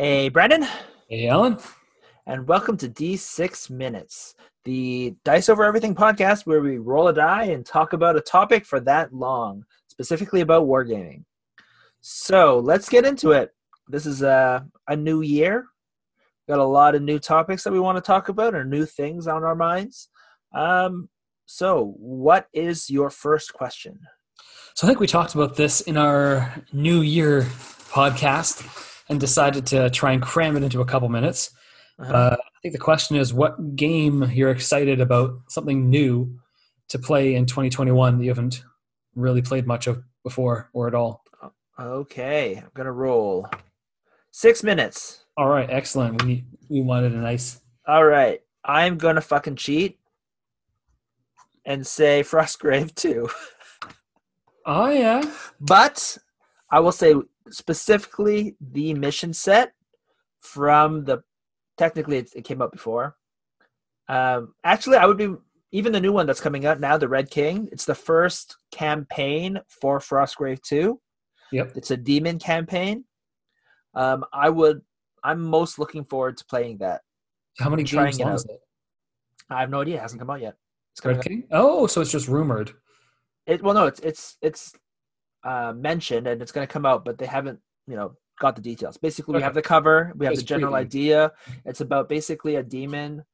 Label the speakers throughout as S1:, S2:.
S1: Hey, Brandon,
S2: Hey, Alan.
S1: and welcome to D6 Minutes, the Dice Over Everything podcast where we roll a die and talk about a topic for that long, specifically about wargaming. So let's get into it. This is a, a new year. Got a lot of new topics that we want to talk about or new things on our minds. Um, so, what is your first question?
S2: So I think we talked about this in our New Year podcast and decided to try and cram it into a couple minutes.
S1: Uh-huh.
S2: Uh, I think the question is what game you're excited about, something new to play in 2021 that you haven't really played much of before or at all.
S1: okay, I'm going to roll six minutes.
S2: All right, excellent. We we wanted a nice.
S1: All right, I'm gonna fucking cheat and say Frostgrave too.
S2: Oh yeah.
S1: But I will say specifically the mission set from the technically it, it came out before. Um, actually, I would be even the new one that's coming out now, the Red King. It's the first campaign for Frostgrave two.
S2: Yep.
S1: It's a demon campaign. Um, I would. I'm most looking forward to playing that.
S2: How many
S1: Trying
S2: games
S1: it
S2: long is it?
S1: I have no idea. It hasn't come out yet. It's coming
S2: Red
S1: out
S2: King? Oh, so it's just rumored.
S1: It well, no, it's it's it's uh, mentioned and it's going to come out, but they haven't you know got the details. Basically, we have the cover, we have the general idea. It's about basically a demon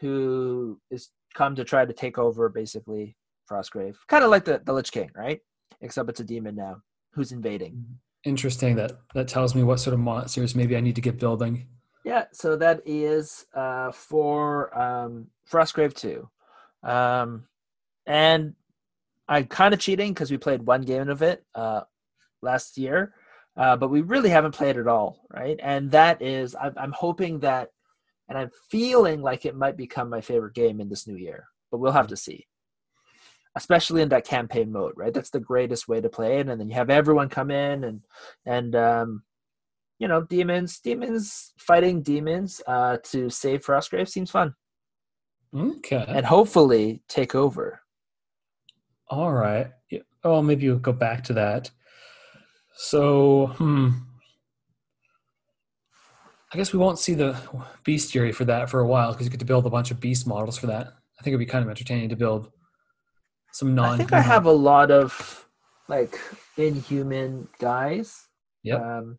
S1: who is come to try to take over basically Frostgrave, kind of like the the Lich King, right? Except it's a demon now who's invading.
S2: Interesting. That that tells me what sort of monsters maybe I need to get building.
S1: Yeah, so that is uh, for um, Frostgrave 2. Um, and I'm kind of cheating because we played one game of it uh, last year, uh, but we really haven't played it at all, right? And that is, I'm, I'm hoping that, and I'm feeling like it might become my favorite game in this new year, but we'll have to see. Especially in that campaign mode, right? That's the greatest way to play it, and then you have everyone come in and and um, you know, demons, demons fighting demons uh, to save Frostgrave seems fun,
S2: Okay.
S1: and hopefully take over.
S2: All right. Oh, maybe we'll go back to that. So, hmm. I guess we won't see the bestiary for that for a while because you get to build a bunch of beast models for that. I think it'd be kind of entertaining to build some non.
S1: I think I have a lot of like inhuman guys.
S2: Yeah.
S1: Um,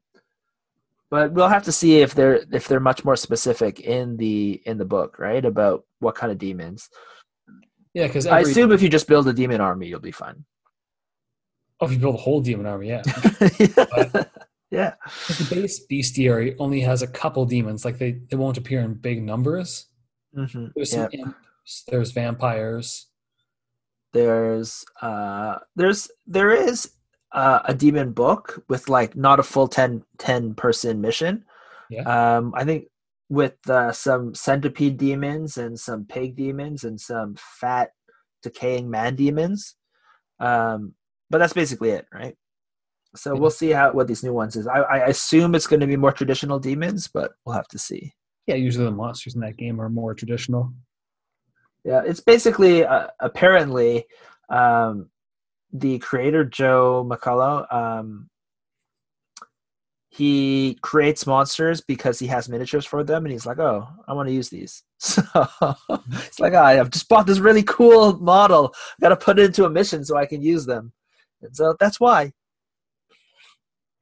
S1: but we'll have to see if they're if they're much more specific in the in the book, right? About what kind of demons.
S2: Yeah, because
S1: I assume if you just build a demon army, you'll be fine.
S2: oh, if you build a whole demon army, yeah.
S1: yeah.
S2: the base bestiary only has a couple demons. Like they, they won't appear in big numbers.
S1: hmm
S2: There's
S1: Yeah.
S2: some imps. There's vampires.
S1: there's uh there's there is uh, a demon book with like not a full 10 10 person mission
S2: Yeah.
S1: um i think with uh, some centipede demons and some pig demons and some fat decaying man demons um but that's basically it right so
S2: Yeah.
S1: we'll see how what these new ones is i, I assume it's going to be more traditional demons but we'll have to see
S2: Yeah, usually the monsters in that game are more traditional.
S1: Yeah, it's basically uh, apparently um, the creator Joe McCullough. Um, he creates monsters because he has miniatures for them, and he's like, "Oh, I want to use these." So it's like, "Ah, "I've just bought this really cool model. I've got to put it into a mission so I can use them." And so that's why.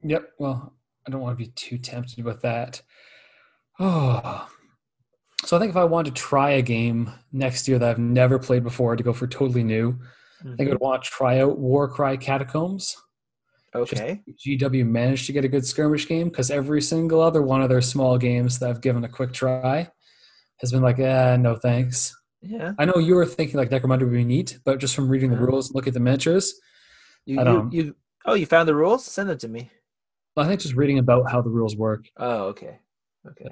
S2: Yep. Well, I don't want to be too tempted with that. Oh. So I think if I wanted to try a game next year that I've never played before to go for totally new, I think I would want to try out Warcry Catacombs.
S1: Okay.
S2: GW managed to get a good skirmish game because every single other one of their small games that I've given a quick try has been like, eh, no thanks.
S1: Yeah.
S2: I know you were thinking like Necromunda would be neat, but just from reading the
S1: Yeah.
S2: rules look at the miniatures,
S1: You,
S2: I
S1: you,
S2: don't-
S1: you. Oh, you found the rules? Send them to me.
S2: I think just reading about how the rules work,
S1: Oh, okay. Okay.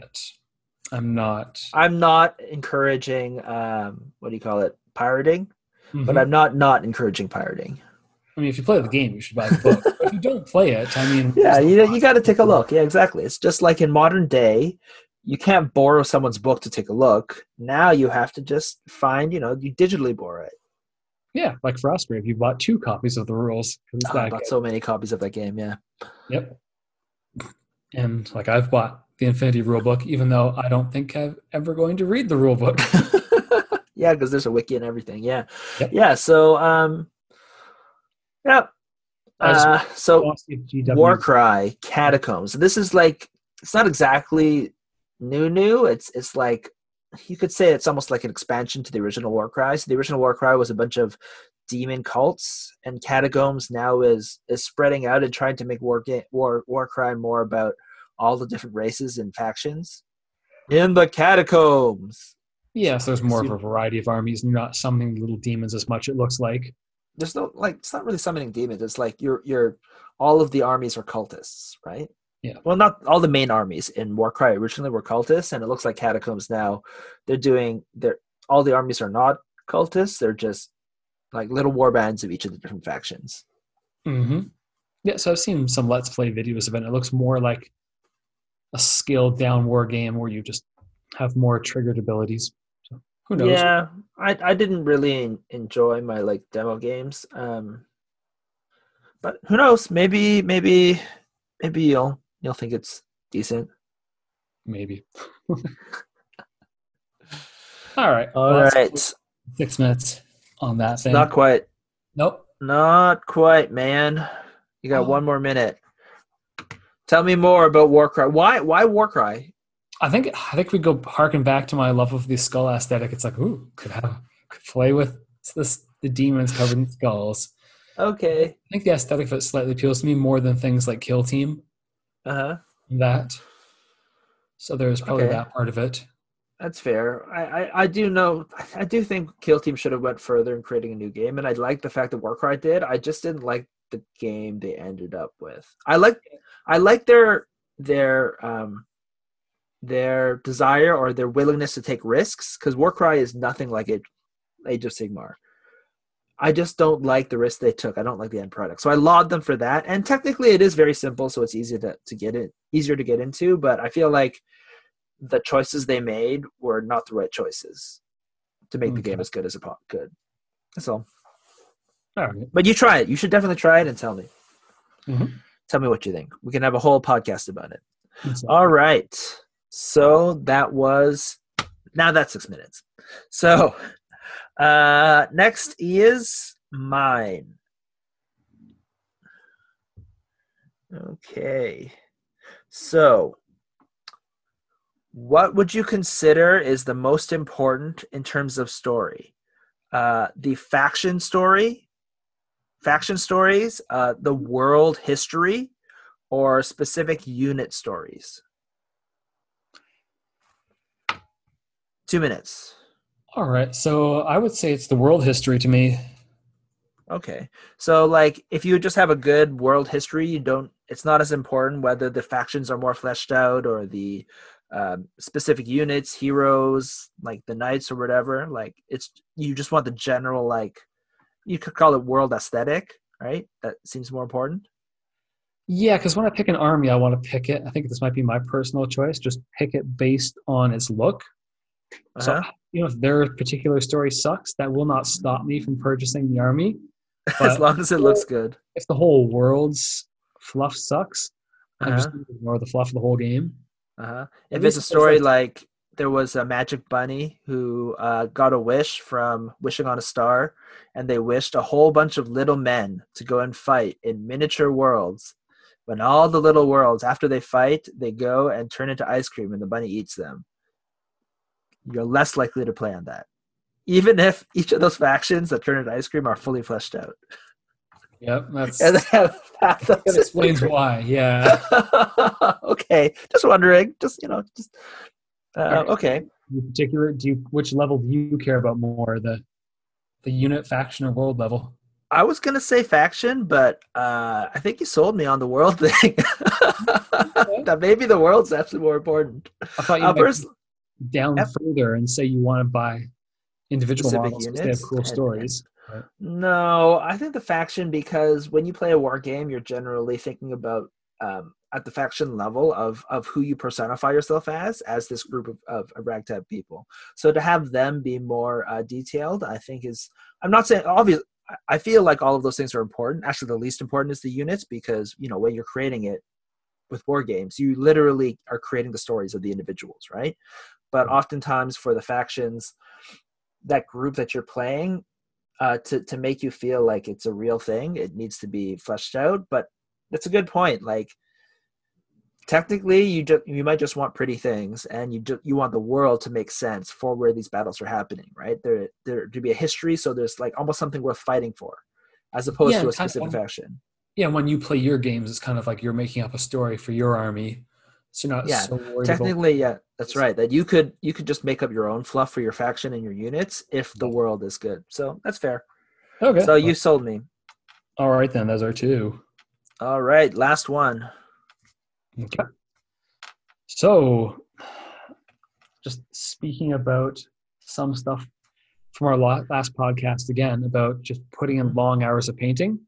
S2: I'm not.
S1: I'm not encouraging um what do you call it pirating, but
S2: Mhm.
S1: I'm not not encouraging pirating.
S2: I mean, if you play the game, you should buy the book. If you don't play it, I mean,
S1: Yeah, you you got to take a look. Yeah, exactly. It's just like in modern day, you can't borrow someone's book to take a look. Now you have to just find, you know, you digitally borrow it.
S2: Yeah, like Frostgrave, you bought two copies of the rules.
S1: Oh, I bought
S2: good.
S1: so many copies of that game. Yeah.
S2: Yep. And like I've bought the Infinity rulebook, even though I don't think I'm ever going to read the rulebook.
S1: yeah, because there's a wiki and everything. Yeah, yep. yeah. So, um, yeah. Uh, so, Warcry Catacombs. This is like it's not exactly new, new. It's it's like you could say it's almost like an expansion to the original Warcry. So the original Warcry was a bunch of demon cults, and Catacombs now is is spreading out and trying to make War War Warcry more about all the different races and factions in the catacombs.
S2: Yes, there's more of a variety of armies, not summoning little demons as much. It looks like
S1: there's no like it's not really summoning demons. It's like you're you're all of the armies are cultists, right?
S2: Yeah.
S1: Well, not all the main armies in Warcry originally were cultists, and it looks like Catacombs now they're doing they're all the armies are not cultists. They're just like little war bands of each of the different factions.
S2: Mm-hmm. Yeah, so I've seen some Let's Play videos of it. It looks more like a scaled down war game where you just have more triggered abilities. Who knows?
S1: Yeah, I I didn't really enjoy my like demo games. Um, but who knows? Maybe maybe maybe you'll you'll think it's decent.
S2: Maybe. All right.
S1: All well, right.
S2: Six minutes on that thing.
S1: Not quite.
S2: Nope.
S1: Not quite, man. You got oh. one more minute. Tell me more about Warcry. Why why Warcry?
S2: I think I think we go harken back to my love of the skull aesthetic. It's like, ooh, could have could play with this the demons covered in skulls.
S1: Okay.
S2: I think the aesthetic of it slightly appeals to me more than things like Kill Team.
S1: Uh-huh.
S2: That. So there's probably okay. that part of it.
S1: That's fair. I, I, I, do know I do think Kill Team should have went further in creating a new game, and I like the fact that Warcry did. I just didn't like the game they ended up with. I like I like their their um their desire or their willingness to take risks because Warcry is nothing like it Age of Sigmar. I just don't like the risk they took. I don't like the end product. So I laud them for that. And technically it is very simple, so it's easier to, to get it easier to get into, but I feel like the choices they made were not the right choices to make okay. the game as good as it could. That's all. All right. But you try it. You should definitely try it and tell me. Mm-hmm. Tell me what you think. We can have a whole podcast about it. Exactly. All right. So that was now that's six minutes. So uh next is mine. Okay. So what would you consider is the most important in terms of story? Uh, the faction story, faction stories, uh, the world history, or specific unit stories? Two minutes.
S2: All right. So I would say it's the world history to me.
S1: Okay. So like if you just have a good world history, you don't it's not as important whether the factions are more fleshed out or the um, specific units, heroes, like the knights or whatever. Like it's you just want the general like you could call it world aesthetic, right? That seems more important.
S2: Yeah, because when I pick an army, I want to pick it. I think this might be my personal choice. Just pick it based on its look. Uh-huh. So you know, if their particular story sucks, that will not stop me from purchasing the army.
S1: as long as it looks good.
S2: If the whole world's fluff sucks, uh-huh. I just ignore the fluff of the whole game.
S1: Uh-huh. If it's a story like there was a magic bunny who uh, got a wish from wishing on a star, and they wished a whole bunch of little men to go and fight in miniature worlds. When all the little worlds, after they fight, they go and turn into ice cream, and the bunny eats them. You're less likely to play on that, even if each of those factions that turn into ice cream are fully fleshed out.
S2: Yep, that's and have that explains why. Yeah.
S1: okay, just wondering. Just you know, just uh, okay.
S2: In particular, do you which level do you care about more the the unit, faction, or world level?
S1: I was gonna say faction, but uh, I think you sold me on the world thing. that maybe the world's actually more important.
S2: I thought you uh, pers- down further and say you want to buy individual models because they have cool stories.
S1: No, I think the faction because when you play a war game, you're generally thinking about um, at the faction level of of who you personify yourself as as this group of, of, of ragtag people. So to have them be more uh, detailed, I think is I'm not saying obvious. I feel like all of those things are important. Actually, the least important is the units because you know when you're creating it, with war games, you literally are creating the stories of the individuals, right? But oftentimes for the factions, that group that you're playing, uh, to to make you feel like it's a real thing, it needs to be fleshed out. But that's a good point. Like technically, you just you might just want pretty things, and you ju- you want the world to make sense for where these battles are happening, right? There there to be a history, so there's like almost something worth fighting for, as opposed
S2: Yeah,
S1: to a
S2: of-
S1: specific faction.
S2: Yeah, when you play your games, it's kind of like you're making up a story for your army, so you're not
S1: Yeah,
S2: so.
S1: Technically, yeah, that's right. That you could you could just make up your own fluff for your faction and your units if the world is good. So that's fair.
S2: Okay.
S1: So you sold me.
S2: All right then. Those are two.
S1: All right, last one.
S2: Okay. So, just speaking about some stuff from our last podcast again about just putting in long hours of painting.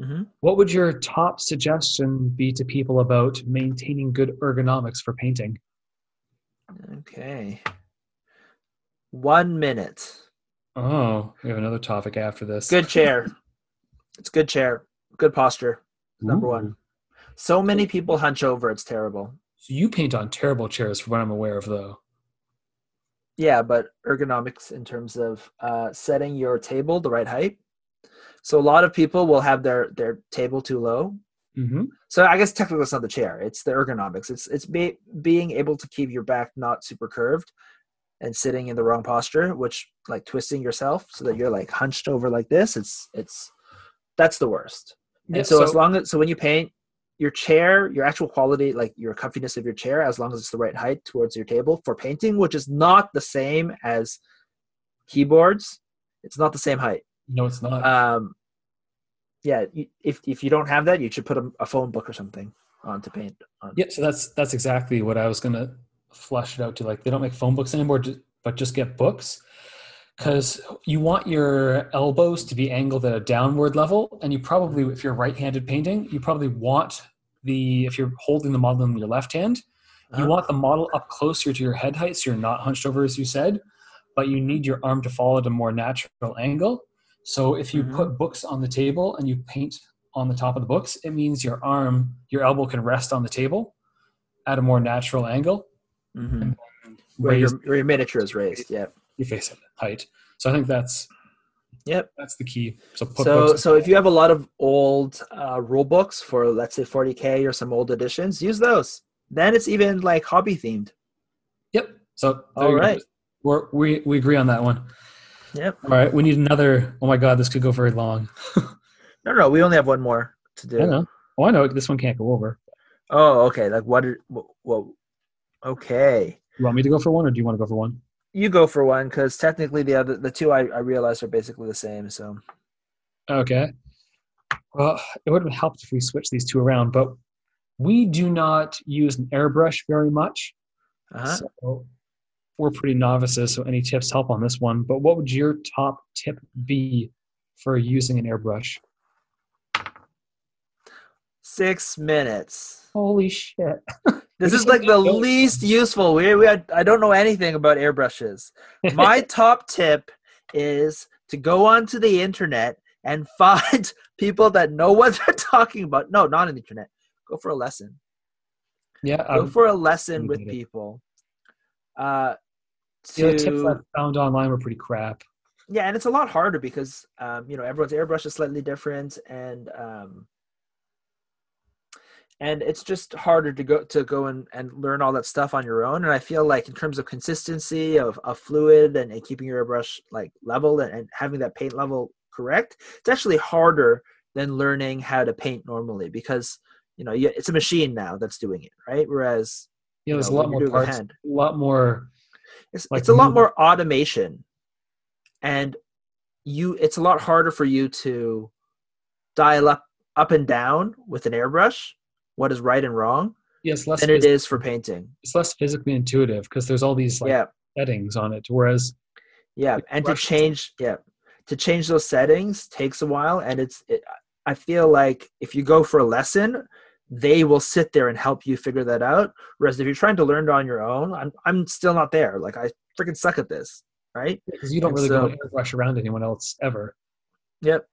S1: Hmm
S2: What would your top suggestion be to people about maintaining good ergonomics for painting?
S1: Okay. One minute.
S2: Oh, we have another topic after this.
S1: Good chair. it's good chair. Good posture. Number
S2: Ooh.
S1: one. So many people hunch over. It's terrible.
S2: So you paint on terrible chairs, for what I'm aware of, though.
S1: Yeah, but ergonomics in terms of uh, setting your table the right height. So a lot of people will have their their table too low.
S2: Mm-hmm.
S1: So I guess technically it's not the chair; it's the ergonomics. It's it's be, being able to keep your back not super curved and sitting in the wrong posture, which like twisting yourself so that you're like hunched over like this. It's it's that's the worst. And so, as long as so when you paint your chair, your actual quality, like your comfiness of your chair, as long as it's the right height towards your table for painting, which is not the same as keyboards. It's not the same height.
S2: No, it's not.
S1: Um, yeah, if if you don't have that, you should put a, a phone book or something on to paint on.
S2: Yeah, so that's that's exactly what I was gonna flush it out to. Like they don't make phone books anymore, but just get books because you want your elbows to be angled at a downward level, and you probably, if you're right-handed painting, you probably want the if you're holding the model in your left hand, you
S1: Uh-huh.
S2: want the model up closer to your head height, so you're not hunched over, as you said, but you need your arm to fall at a more natural angle. So if you
S1: Mhm.
S2: put books on the table and you paint on the top of the books, it means your arm, your elbow can rest on the table at a more natural angle.
S1: Mhm. Where
S2: Raise
S1: your where your miniature is raised. Yeah.
S2: your face at height. So I think that's
S1: Yep.
S2: that's the key. So put
S1: So
S2: books.
S1: so if you have a lot of old uh, rule books for let's say 40k or some old editions, use those. Then it's even like hobby themed.
S2: yep. So there
S1: All
S2: you go. We're, we we agree on that one.
S1: Yep.
S2: All right. We need another. Oh my God, this could go very long.
S1: No, no, we only have one more to do.
S2: I know. Oh, I know. This one can't go over.
S1: Oh, okay. Like what? Are, well, okay.
S2: You want me to go for one, or do you want to go for one?
S1: You go for one because technically the other the two I, I realized are basically the same. So
S2: Okay. Well, it would have helped if we switched these two around, but we do not use an airbrush very much.
S1: uh-huh.
S2: So we're pretty novices, so any tips help on this one. But what would your top tip be for using an airbrush?
S1: six minutes.
S2: Holy shit.
S1: This is like the least useful. We, we had, I don't know anything about airbrushes. My top tip is to go onto the internet and find people that know what they're talking about. No, not on the internet. Go for a lesson.
S2: yeah,
S1: Go
S2: um,
S1: for a lesson with
S2: people. it.
S1: People. Uh,
S2: the tips
S1: to-
S2: I found online were pretty crap.
S1: yeah and it's a lot harder because um, you know everyone's airbrush is slightly different and um, and it's just harder to go to go and, and learn all that stuff on your own and i feel like in terms of consistency of, of fluid and, and keeping your airbrush like level and, and having that paint level correct it's actually harder than learning how to paint normally because you know you, it's a machine now that's doing it right whereas
S2: Yeah,
S1: you
S2: there's
S1: know,
S2: a lot more
S1: you're doing it with
S2: parts,
S1: hand,
S2: a lot more.
S1: It's,
S2: like
S1: it's a lot more automation and you it's a lot harder for you to dial up up and down with an airbrush what is right and wrong
S2: Yes, less.
S1: than it is for painting
S2: It's less physically intuitive because there's all these like
S1: yeah
S2: settings on it. Whereas
S1: yeah and to change yeah to change those settings takes a while and it's it, i feel like if you go for a lesson they will sit there and help you figure that out whereas if you're trying to learn it on your own i'm, I'm still not there like i freaking suck at this right
S2: because you don't
S1: And
S2: really go
S1: so-
S2: airbrush around anyone else ever.
S1: Yep.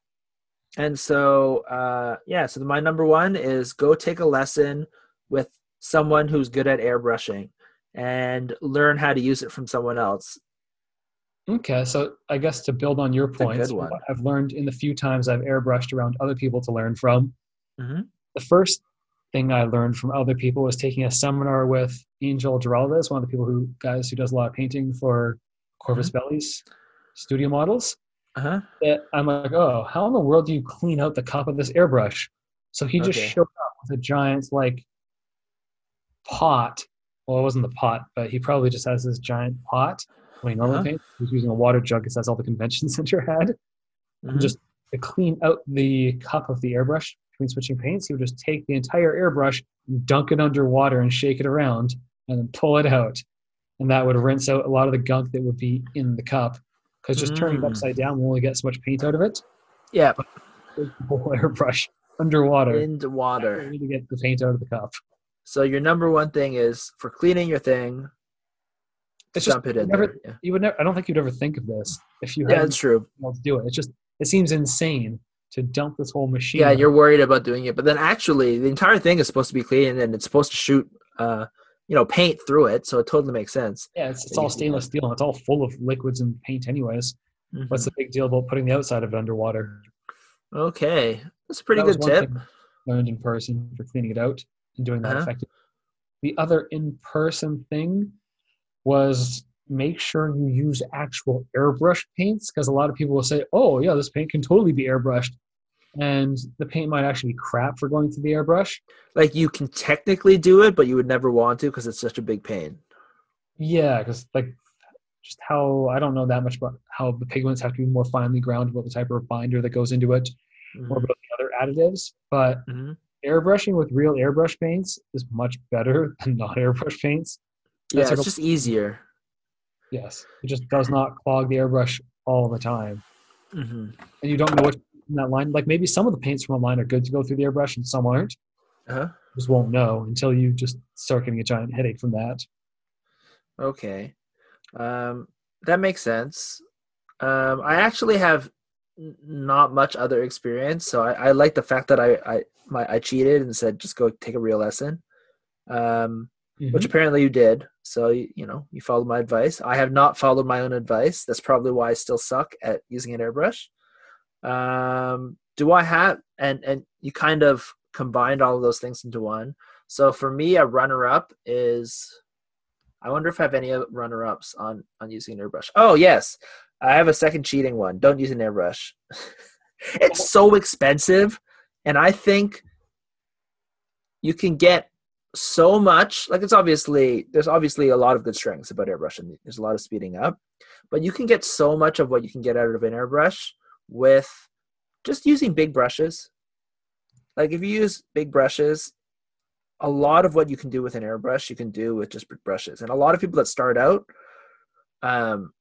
S1: And so, uh, yeah, so my number one is go take a lesson with someone who's good at airbrushing and learn how to use it from someone else.
S2: Okay, so I guess to build on your
S1: a good
S2: points,
S1: one.
S2: what I've learned in the few times I've airbrushed around other people to learn from.
S1: hmm
S2: The first thing I learned from other people was taking a seminar with Angel Giraldez, one of the people who guys who does a lot of painting for Corvus Belli's studio models.
S1: Uh-huh.
S2: That I'm like, oh, how in the world do you clean out the cup of this airbrush? So he just
S1: Okay.
S2: showed up with a giant like pot. Well, it wasn't the pot, but he probably just has this giant pot when he normally
S1: Uh-huh.
S2: paints. He's using a water jug because that's all the convention center had.
S1: Mhm.
S2: Just to clean out the cup of the airbrush between switching paints, he would just take the entire airbrush, and dunk it under water, and shake it around, and then pull it out. And that would rinse out a lot of the gunk that would be in the cup. Because just turning it
S1: Mm.
S2: upside down will only get so much paint out of it.
S1: Yeah,
S2: The whole airbrush underwater
S1: into water.
S2: to get the paint out of the cup.
S1: So your number one thing is for cleaning your thing,
S2: It's just
S1: dump it in
S2: never,
S1: there. Yeah.
S2: you would never. I don't think you'd ever think of this if you
S1: yeah, that's true.
S2: to do it. It's just it seems insane to dump this whole machine.
S1: Yeah,
S2: out.
S1: you're worried about doing it, but then actually the entire thing is supposed to be clean and it's supposed to shoot, uh, you know, paint through it. So it totally makes sense.
S2: yeah, it's, it's all stainless steel and it's all full of liquids and paint, anyways.
S1: Mhm.
S2: What's the big deal about putting the outside of it underwater?
S1: Okay, that's a pretty
S2: That
S1: good tip.
S2: Learned in person for cleaning it out and doing that
S1: Uh-huh.
S2: effectively. The other in person thing was make sure you use actual airbrush paints because a lot of people will say, "Oh, yeah, this paint can totally be airbrushed," and the paint might actually be crap for going through the airbrush.
S1: Like you can technically do it, but you would never want to because it's such a big pain.
S2: Yeah, because like just how I don't know that much about how the pigments have to be more finely ground about the type of binder that goes into it or
S1: Mhm.
S2: about the other additives. But
S1: Mhm.
S2: airbrushing with real airbrush paints is much better than not airbrush paints.
S1: Yeah,
S2: That's like
S1: it's
S2: a-
S1: just easier.
S2: Yes, it just does not clog the airbrush all the time,
S1: hmm
S2: and you don't know what in that line. Like maybe some of the paints from a line are good to go through the airbrush, and some aren't.
S1: Uh-huh.
S2: You just won't know until you just start getting a giant headache from that.
S1: Okay, um, that makes sense. Um, I actually have not much other experience, so I, I like the fact that I I my I cheated and said just go take a real lesson. Um, which apparently you did. So you, you know you followed my advice. I have not followed my own advice. That's probably why I still suck at using an airbrush. Um, do I have and and you kind of combined all of those things into one. So for me, a runner-up is. I wonder if I have any other runner-ups on on using an airbrush. Oh yes, I have a second cheating one. Don't use an airbrush. it's so expensive, and I think you can get so much like it's obviously there's obviously a lot of good strengths about airbrushing. There's a lot of speeding up but you can get so much of what you can get out of an airbrush with just using big brushes. Like if you use big brushes a lot of what you can do with an airbrush you can do with just brushes. And a lot of people that start out um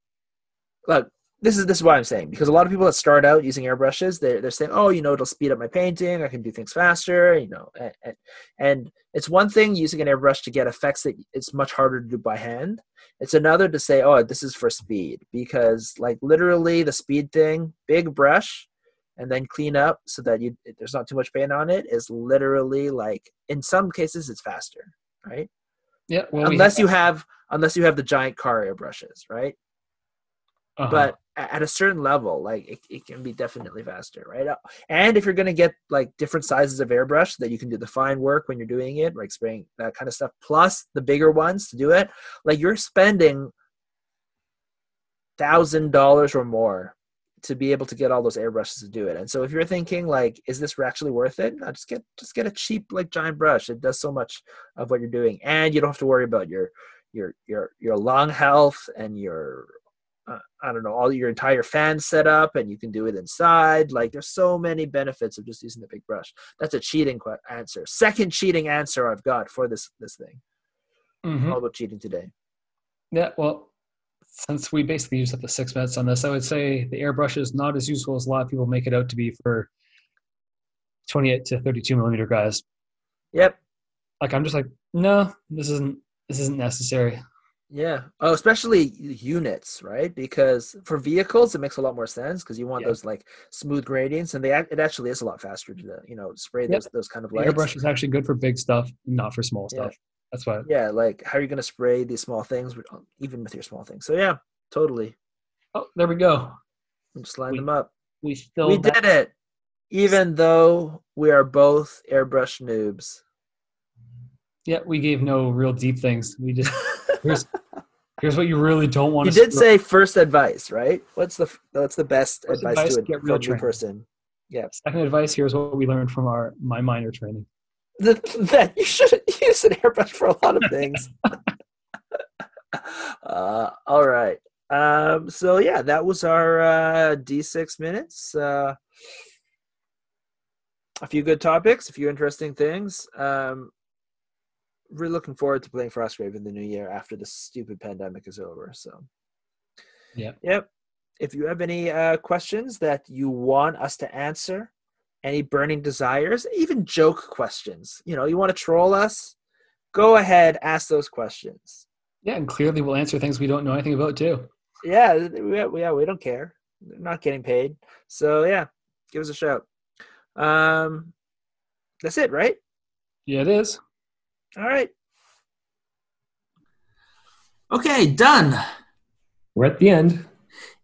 S1: look this is this is what I'm saying because a lot of people that start out using airbrushes, they're they're saying, oh, you know, it'll speed up my painting. I can do things faster, you know, and, and, it's one thing using an airbrush to get effects that it's much harder to do by hand. It's another to say, oh, this is for speed because like literally the speed thing, big brush, and then clean up so that you there's not too much paint on it is literally like in some cases it's faster, right?
S2: Yeah, well,
S1: unless
S2: have-
S1: you have unless you have the giant car airbrushes, right?
S2: Uh-huh.
S1: but at a certain level like it, it can be definitely faster right? Uh, and if you're going to get like different sizes of airbrush that you can do the fine work when you're doing it like spraying that kind of stuff plus the bigger ones to do it like you're spending thousand dollars or more to be able to get all those airbrushes to do it. And so if you're thinking like is this actually worth it? No, just get just get a cheap like giant brush. It does so much of what you're doing. And you don't have to worry about your your your your lung health and your uh, I don't know, all your entire fan setup, and you can do it inside. Like, there's so many benefits of just using the big brush. That's a cheating que- answer. Second cheating answer I've got for this this thing.
S2: Mhm.
S1: All about cheating today.
S2: Yeah, well, since we basically used up the six minutes on this, I would say the airbrush is not as useful as a lot of people make it out to be for 28 to 32 millimeter guys.
S1: Yep.
S2: Like I'm just like, no, this isn't this isn't necessary.
S1: Yeah. Oh, especially units, right? Because for vehicles, it makes a lot more sense because you want
S2: Yeah.
S1: those like smooth gradients, and they it actually is a lot faster to you know spray
S2: Yep.
S1: those those kind of lights.
S2: airbrush is actually good for big stuff, not for small
S1: Yeah.
S2: stuff. That's why.
S1: Yeah, like how are you going to spray these small things, with- uh, even with your small things? So yeah, totally.
S2: Oh, there we go.
S1: Just line
S2: We-
S1: them up.
S2: We still
S1: we did it, even though we are both airbrush noobs.
S2: Yeah, we gave no real deep things. We just here's here's what you really don't want.
S1: You
S2: to
S1: did say first advice, right? What's the what's the best
S2: First
S1: advice,
S2: advice,
S1: to a,
S2: get real training.
S1: person? Yeah,
S2: second advice. Here's what we learned from our my minor training.
S1: that, that you should use an airbrush for a lot of things. uh, all right. Um, so yeah, that was our uh, D6 minutes. Uh, a few good topics, a few interesting things. Um, really looking forward to playing Frostgrave in the new year after this stupid pandemic is over. So
S2: Yeah.
S1: Yep. If you have any uh, questions that you want us to answer, any burning desires, even joke questions, you know, you want to troll us, go ahead, ask those questions.
S2: Yeah, and clearly we'll answer things we don't know anything about too.
S1: Yeah, we, yeah, we don't care. We're not getting paid. So yeah, give us a shout. Um, that's it, right?
S2: Yeah, it is.
S1: All right. Okay, done.
S2: We're at the end.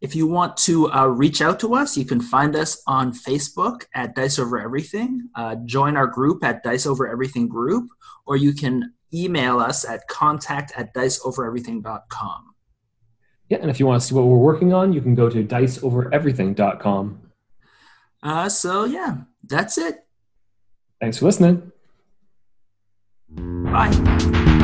S1: If you want to uh, reach out to us, you can find us on Facebook at Dice Over Everything. Uh, join our group at Dice Over Everything Group, or you can email us at contact at diceovereverything.com.
S2: Yeah, and if you want to see what we're working on, you can go to diceovereverything.com.
S1: Uh, so, yeah, that's it.
S2: Thanks for listening.
S1: Bye.